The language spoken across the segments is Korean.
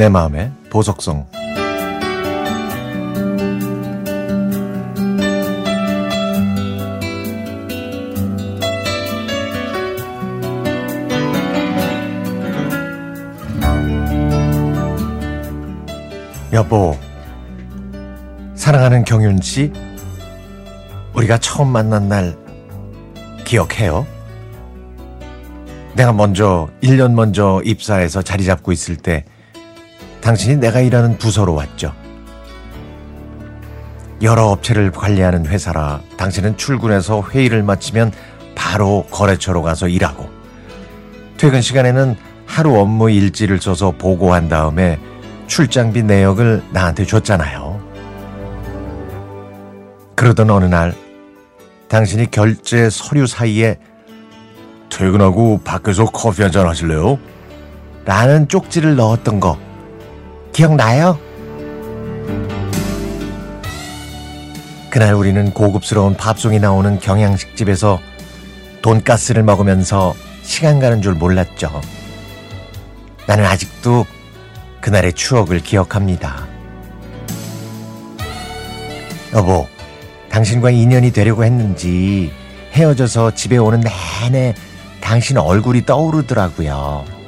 내 마음의 보석성 여보 사랑하는 경윤 씨 우리가 처음 만난 날 기억해요? 내가 먼저 1년 먼저 입사해서 자리 잡고 있을 때 당신이 내가 일하는 부서로 왔죠. 여러 업체를 관리하는 회사라 당신은 출근해서 회의를 마치면 바로 거래처로 가서 일하고 퇴근 시간에는 하루 업무 일지를 써서 보고한 다음에 출장비 내역을 나한테 줬잖아요. 그러던 어느 날 당신이 결제 서류 사이에 퇴근하고 밖에서 커피 한잔 하실래요? 라는 쪽지를 넣었던 거 기억나요? 그날 우리는 고급스러운 팝송이 나오는 경양식집에서 돈가스를 먹으면서 시간 가는 줄 몰랐죠. 나는 아직도 그날의 추억을 기억합니다. 여보, 당신과 인연이 되려고 했는지 헤어져서 집에 오는 내내 당신 얼굴이 떠오르더라고요.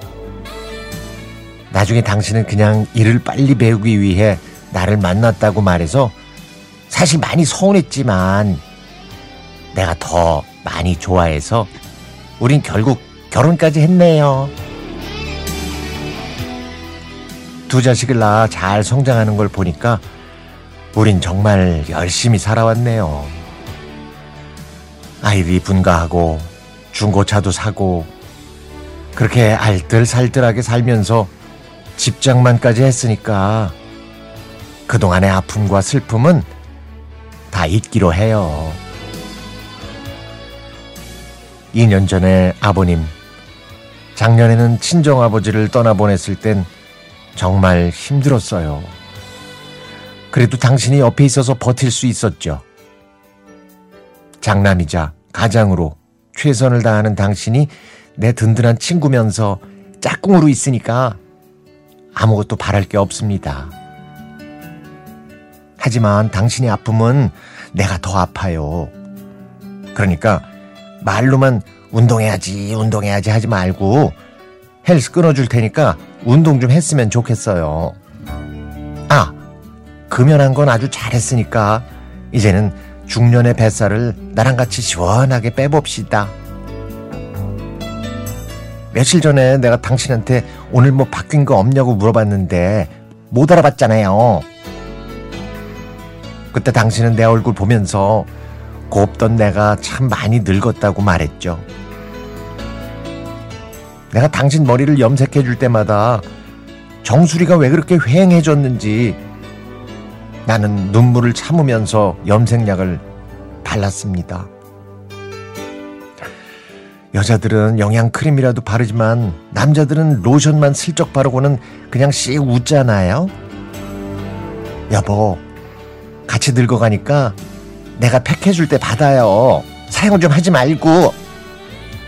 나중에 당신은 그냥 일을 빨리 배우기 위해 나를 만났다고 말해서 사실 많이 서운했지만 내가 더 많이 좋아해서 우린 결국 결혼까지 했네요. 두 자식을 낳아 잘 성장하는 걸 보니까 우린 정말 열심히 살아왔네요. 아이들이 분가하고 중고차도 사고 그렇게 알뜰살뜰하게 살면서 집장만까지 했으니까 그동안의 아픔과 슬픔은 다 잊기로 해요. 2년 전에 아버님, 작년에는 친정아버지를 떠나보냈을 땐 정말 힘들었어요. 그래도 당신이 옆에 있어서 버틸 수 있었죠. 장남이자 가장으로 최선을 다하는 당신이 내 든든한 친구면서 짝꿍으로 있으니까 아무것도 바랄 게 없습니다. 하지만 당신의 아픔은 내가 더 아파요. 그러니까 말로만 운동해야지, 운동해야지 하지 말고 헬스 끊어줄 테니까 운동 좀 했으면 좋겠어요. 아, 금연한 건 아주 잘했으니까 이제는 중년의 뱃살을 나랑 같이 시원하게 빼봅시다. 며칠 전에 내가 당신한테 오늘 뭐 바뀐 거 없냐고 물어봤는데 못 알아봤잖아요. 그때 당신은 내 얼굴 보면서 곱던 내가 참 많이 늙었다고 말했죠. 내가 당신 머리를 염색해 줄 때마다 정수리가 왜 그렇게 휑해졌는지 나는 눈물을 참으면서 염색약을 발랐습니다. 여자들은 영양 크림이라도 바르지만 남자들은 로션만 슬쩍 바르고는 그냥 씩 웃잖아요. 여보, 같이 늙어 가니까 내가 팩해줄 때 받아요. 사용 좀 하지 말고.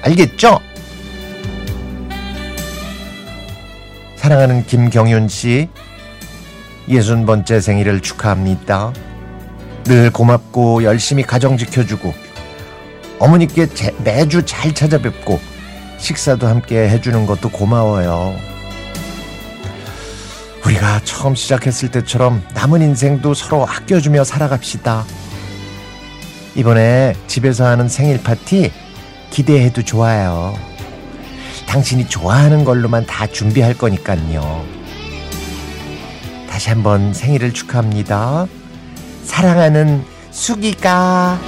알겠죠? 사랑하는 김경윤 씨, 예순 번째 생일을 축하합니다. 늘 고맙고 열심히 가정 지켜주고 어머니께 제, 매주 잘 찾아뵙고 식사도 함께 해주는 것도 고마워요. 우리가 처음 시작했을 때처럼 남은 인생도 서로 아껴주며 살아갑시다. 이번에 집에서 하는 생일 파티 기대해도 좋아요. 당신이 좋아하는 걸로만 다 준비할 거니까요. 다시 한번 생일을 축하합니다. 사랑하는 수기가.